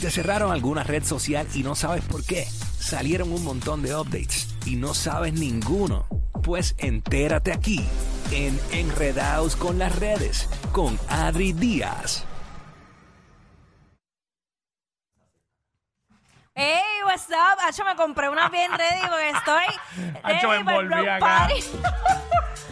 Te cerraron alguna red social y no sabes por qué. Salieron un montón de updates y no sabes ninguno. Pues entérate aquí en Enredados con las redes con Adri Díaz. Hey, what's up? Hacho, me compré una bien ready porque estoy Hacho, me ready para el block party.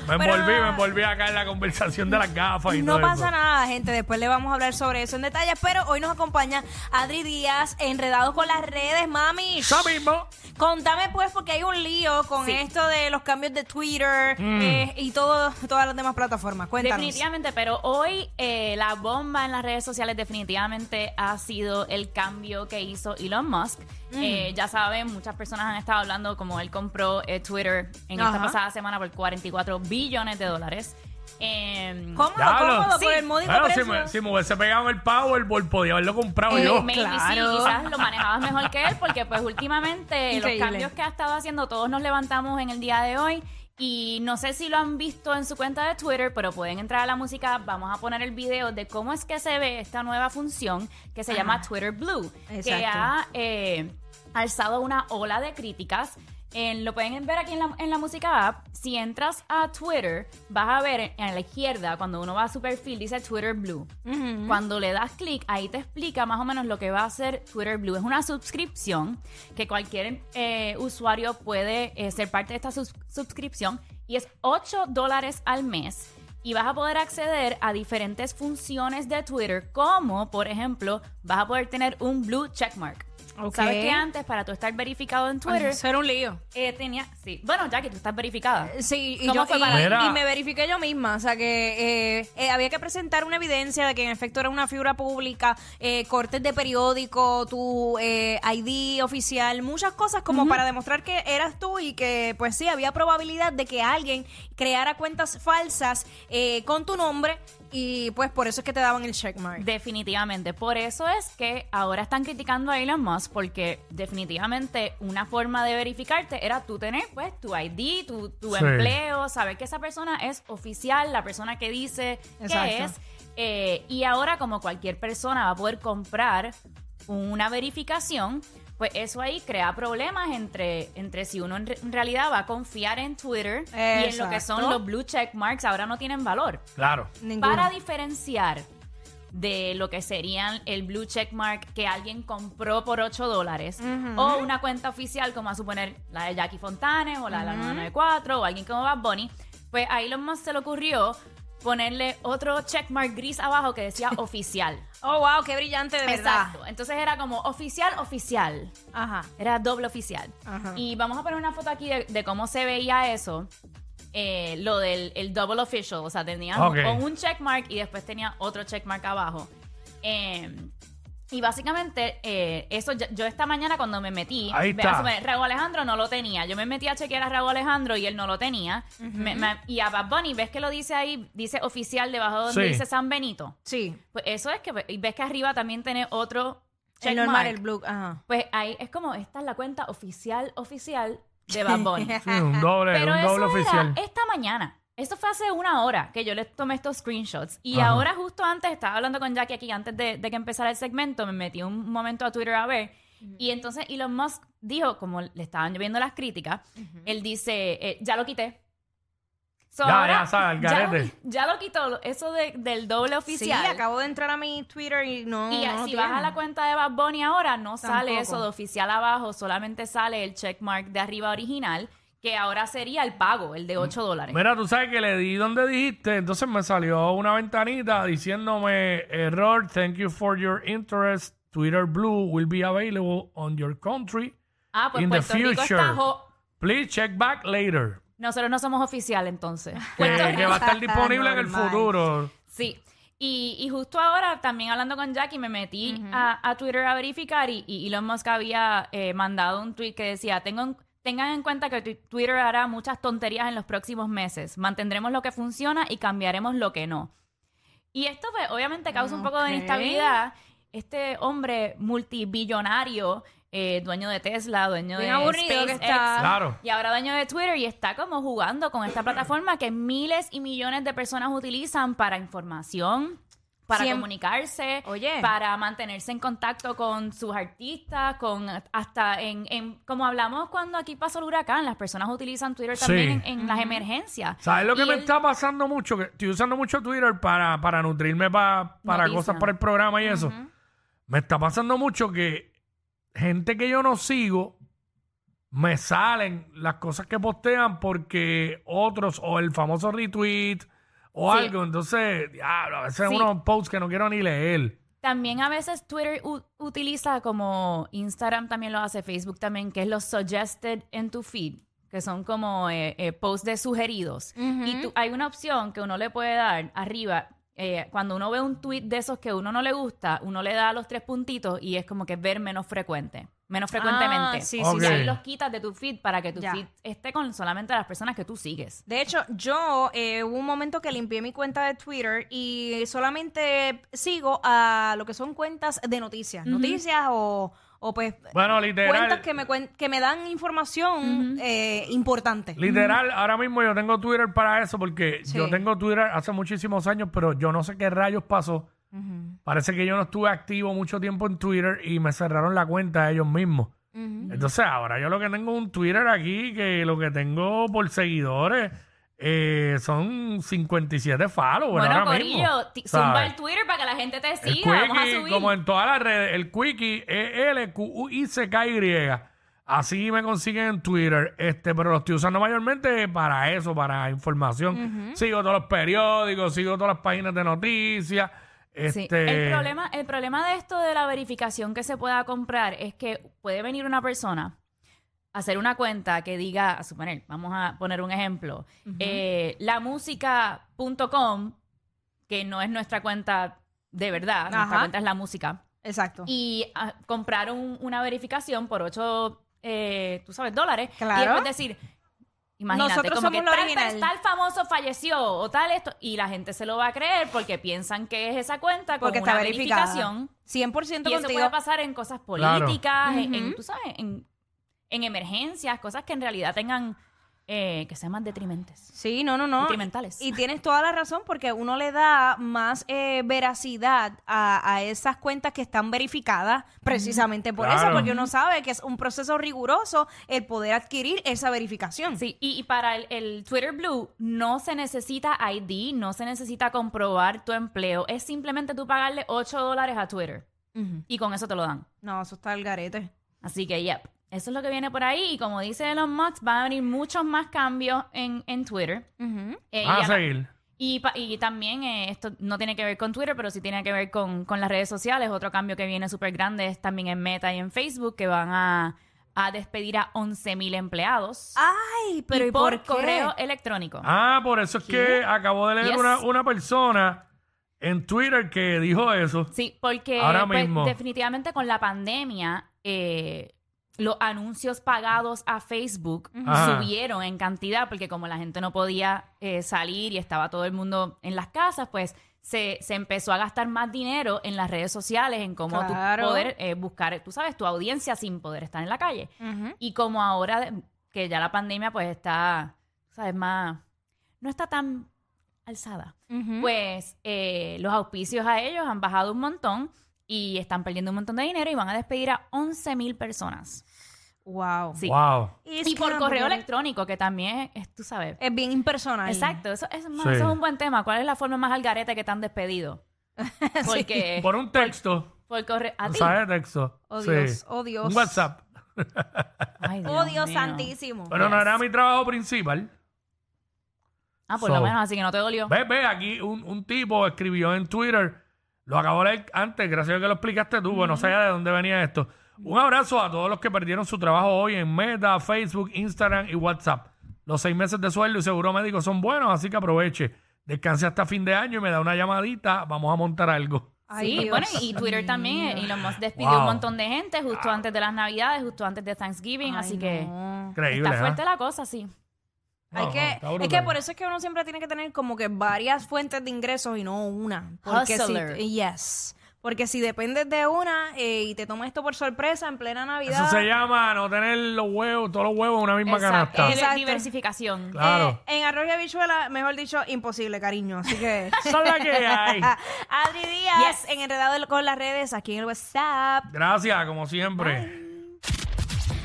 Me Pero- envolví, me envolví acá en la conversación de las gafas y No todo pasa eso. nada, gente. Después le vamos a hablar sobre eso en detalle. Pero hoy nos acompaña Adri Díaz, enredados con las redes, mami. Eso mismo. Contame, pues, porque hay un lío con Sí. esto de los cambios de Twitter Mm. eh, y todo, todas las demás plataformas. Cuéntanos. Definitivamente, pero hoy eh, la bomba en las redes sociales definitivamente ha sido el cambio que hizo Elon Musk. Eh, ya saben, muchas personas han estado hablando como él compró eh, Twitter en esta pasada semana por 44 billones de dólares. Em, Cómodo, Diablo. cómodo, Sí. por el módico Bueno, si precio. me, si me hubiese pegado el Powerball, podía haberlo comprado Eh, yo. Maybe Claro. sí, quizás lo manejabas mejor que él, porque pues últimamente Increíble. los cambios que ha estado haciendo, todos nos levantamos en el día de hoy. Y no sé si lo han visto en su cuenta de Twitter, pero pueden entrar a la música. Vamos a poner el video de cómo es que se ve esta nueva función que se llama Twitter Blue, que Exacto. ha eh, alzado una ola de críticas. En- lo pueden ver aquí en la, en la música app. Si entras a Twitter, vas a ver en la izquierda, cuando uno va a su perfil, dice Twitter Blue. Cuando le das clic, ahí te explica más o menos lo que va a hacer Twitter Blue. Es una suscripción que cualquier eh, usuario puede eh, ser parte de esta sus- suscripción y es 8 dólares al mes. Y vas a poder acceder a diferentes funciones de Twitter, como por ejemplo, vas a poder tener un blue checkmark. Ok. ¿Sabes que antes, para tú estar verificado en Twitter, Eso era un lío. eh, tenía. Sí. Bueno, Jackie, tú estás verificada. Sí, y, ¿Cómo yo, fue y- para- y me verifiqué yo misma. O sea, que eh, eh, había que presentar una evidencia de que en efecto era una figura pública, eh, cortes de periódico, tu eh, ID oficial, muchas cosas como para demostrar que eras tú y que, pues sí, había probabilidad de que alguien creara cuentas falsas eh, con tu nombre y pues por eso es que te daban el checkmark. Definitivamente. Por eso es que ahora están criticando a Elon Musk porque definitivamente una forma de verificarte era tú tener pues tu ID, tu, tu Sí. empleo, saber que esa persona es oficial, la persona que dice Exacto. que es. Eh, y ahora como cualquier persona va a poder comprar una verificación, pues eso ahí crea problemas entre, entre si uno en, re- en realidad va a confiar en Twitter y en lo que son los blue check marks, ahora no tienen valor. Claro. Ninguno. Para diferenciar de lo que serían el blue check mark que alguien compró por 8 dólares o una cuenta oficial como a suponer la de Jackie Fontanes o la de la 994 o alguien como Bad Bunny, pues ahí lo más se le ocurrió ponerle otro checkmark gris abajo que decía oficial. Oh, wow, qué brillante de verdad. Exacto. Entonces era como oficial, oficial. Ajá. Era doble oficial. Ajá. Y vamos a poner una foto aquí de, de cómo se veía eso. eh, lo del el double official. O sea, tenía un, un checkmark y después tenía otro checkmark abajo. Eh, y básicamente, eh, eso ya- yo esta mañana cuando me metí, Ahí ve- está. Raúl Alejandro no lo tenía. Yo me metí a chequear a Raúl Alejandro y él no lo tenía. Me- me- y a Bad Bunny, ¿ves que lo dice ahí? Dice oficial debajo donde Sí. dice San Benito. Sí. Pues eso es que ve- y ves que arriba también tiene otro El checkmark. normal, el blue. Ajá. Pues ahí es como, esta es la cuenta oficial, oficial de Bad Bunny. Sí, un doble, Pero un eso doble era oficial. esta mañana. Eso fue hace una hora que yo les tomé estos screenshots. Y Ajá. ahora justo antes, estaba hablando con Jackie aquí, antes de, de que empezara el segmento, me metí un momento a Twitter a ver. Y entonces Elon Musk dijo, como le estaban lloviendo las críticas, él dice, eh, ya lo quité. So, Ya, ahora ya, sabe, al ya, lo, ya lo quitó, eso de- del doble oficial. Sí, acabo de entrar a mi Twitter y no. Y no si vas a la cuenta de Bad Bunny ahora, no sale eso de oficial abajo, solamente sale el checkmark de arriba original, que ahora sería el pago, el de 8 dólares. Mira, tú sabes que le di donde dijiste, entonces me salió una ventanita diciéndome error, thank you for your interest. Twitter Blue will be available on your country. ah, pues in the Puerto Rico future. está... jo- Please check back later. Nosotros no somos oficial entonces. Que, que va a estar disponible en el futuro. Sí. Y, y justo ahora, también hablando con Jackie, me metí a, a Twitter a verificar y, y Elon Musk había eh, mandado un tweet que decía, Tengo en- tengan en cuenta que Twitter hará muchas tonterías en los próximos meses. Mantendremos lo que funciona y cambiaremos lo que no. Y esto pues, obviamente causa un poco de inestabilidad. Este hombre multibillonario, eh, dueño de Tesla, dueño Bien de aburrido que SpaceX, está. Claro. y ahora dueño de Twitter y está como jugando con esta plataforma que miles y millones de personas utilizan para información, para Siem- comunicarse, Oye. para mantenerse en contacto con sus artistas, con hasta en, en- como hablamos cuando aquí pasó el huracán, las personas utilizan Twitter también Sí. en, en las emergencias. ¿Sabes lo que Y me está pasando mucho? Que estoy usando mucho Twitter para, para nutrirme pa- para cosas para el programa y eso. Me está pasando mucho que gente que yo no sigo me salen las cosas que postean porque otros o el famoso retweet o Sí. algo. Entonces, diablo, a veces Sí. unos posts que no quiero ni leer. También a veces Twitter u- utiliza como Instagram también lo hace, Facebook también, que es los suggested en tu feed, que son como eh, eh, posts de sugeridos. Y tú, hay una opción que uno le puede dar arriba. eh, cuando uno ve un tweet de esos que uno no le gusta, uno le da los tres puntitos y es como que ver menos frecuente, menos frecuentemente. Ah, sí, sí, Y sí. ahí los quitas de tu feed para que tu Ya. feed esté con solamente las personas que tú sigues. De hecho, yo eh, hubo un momento que limpié mi cuenta de Twitter y solamente sigo a lo que son cuentas de noticias. Noticias o, o pues Bueno, literal. cuentas que me, cuen- que me dan información eh, importante. Literal, ahora mismo yo tengo Twitter para eso porque Sí. yo tengo Twitter hace muchísimos años, pero yo no sé qué rayos pasó. Parece que yo no estuve activo mucho tiempo en Twitter y me cerraron la cuenta ellos mismos. Entonces ahora yo lo que tengo es un Twitter aquí que lo que tengo por seguidores eh, son 57 followers bueno, ahora Corillo, mismo. zumba el Twitter para que la gente te siga. Vamos a Quickie, subir. como en todas las redes, el Quickie es L-Q-U-I-C-K-Y. Así me consiguen en Twitter, este, pero lo estoy usando mayormente para eso, para información. Sigo todos los periódicos, sigo todas las páginas de noticias. Sí. Este, El, problema, el problema de esto de la verificación que se pueda comprar es que puede venir una persona a hacer una cuenta que diga, a suponer, vamos a poner un ejemplo, eh, lamusica.com, que no es nuestra cuenta de verdad, nuestra cuenta es la música, Exacto. y ah, compraron una verificación por 8, tú sabes, dólares, Claro. y después decir... Imagínate, Nosotros como que somos la tal, original. tal famoso falleció o tal esto, y la gente se lo va a creer porque piensan que es esa cuenta con porque una está verificada. verificación. 100% Y eso contigo. puede pasar en cosas Claro. políticas, en, en, tú sabes, en, en emergencias, cosas que en realidad tengan, eh, que sean más detrimentes. Sí, no, no, no. Nutrimentales. Y tienes toda la razón porque uno le da más eh, veracidad a, a esas cuentas que están verificadas precisamente por Claro. eso, porque uno sabe que es un proceso riguroso el poder adquirir esa verificación. Sí, y, y para el, el Twitter Blue no se necesita ID, no se necesita comprobar tu empleo, es simplemente tú pagarle 8 dólares a Twitter y con eso te lo dan. No, eso está el garete. Así que, yep, eso es lo que viene por ahí. Y como dice Elon Musk, van a venir muchos más cambios en, en Twitter. Eh, y a seguir. Y, pa- y también eh, esto no tiene que ver con Twitter, pero sí tiene que ver con, con las redes sociales. Otro cambio que viene súper grande es también en Meta y en Facebook, que van a, a despedir a 11.000 empleados. Ay, pero y ¿y por, por, qué? correo electrónico. Ah, por eso es que acabo de leer Yes. una, una persona en Twitter que dijo eso. Sí, porque Ahora pues, mismo. definitivamente con la pandemia, eh, los anuncios pagados a Facebook Ajá. subieron en cantidad, porque como la gente no podía eh, salir y estaba todo el mundo en las casas, pues se, se empezó a gastar más dinero en las redes sociales, en cómo tú poder eh, buscar, tú sabes, tu audiencia sin poder estar en la calle. Y como ahora de- que ya la pandemia pues está, sabes, más, no está tan alzada pues eh, los auspicios a ellos han bajado un montón y están perdiendo un montón de dinero y van a despedir a 11 mil personas. Wow. Sí. Wow. Y por correo electrónico, que también es, tú sabes. Es bien impersonal. Exacto, eso, eso, Sí. eso es un buen tema. ¿Cuál es la forma más algarete que te han despedido? Porque Por un texto. por correo... ¿A ti? de texto. Oh, Sí. Dios, oh, Dios. Un WhatsApp. Ay, Oh, Dios mío. santísimo. Pero no era mi trabajo principal. Ah, por So. lo menos así que no te dolió. Ve, ve, aquí un, un tipo escribió en Twitter, lo acabo de leer antes, gracias a que lo explicaste tú, bueno, no sabía de dónde venía esto. Un abrazo a todos los que perdieron su trabajo hoy en Meta, Facebook, Instagram y WhatsApp. Los seis meses de sueldo y seguro médico son buenos, así que aproveche. descanse hasta fin de año y me da una llamadita, vamos a montar algo. Ay, sí, bueno, y Twitter también. Elon Musk despidió Wow. un montón de gente justo antes de las Navidades, justo antes de Thanksgiving, Ay, así que. Increíble. está ¿eh? fuerte la cosa, sí. Hay No, que, está es que por eso es que uno siempre tiene que tener como que varias fuentes de ingresos y no una. Porque Hustler. si, yes. Porque si dependes de una eh, y te toma esto por sorpresa en plena Navidad. Eso se llama no tener los huevos, todos los huevos en una misma Exacto. canasta. Exacto. Diversificación. Claro. eh, en arroz y habichuela, mejor dicho, imposible, cariño. Así que. Esa es la que hay. Adri Díaz, Yes. en Enredado con las redes, aquí en el WhatsApp. Gracias, como siempre.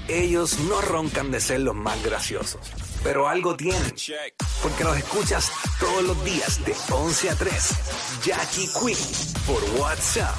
Ellos no roncan de ser los más graciosos, pero algo tienen. Porque los escuchas todos los días de 11 a 3. Jackie Quinn por WhatsApp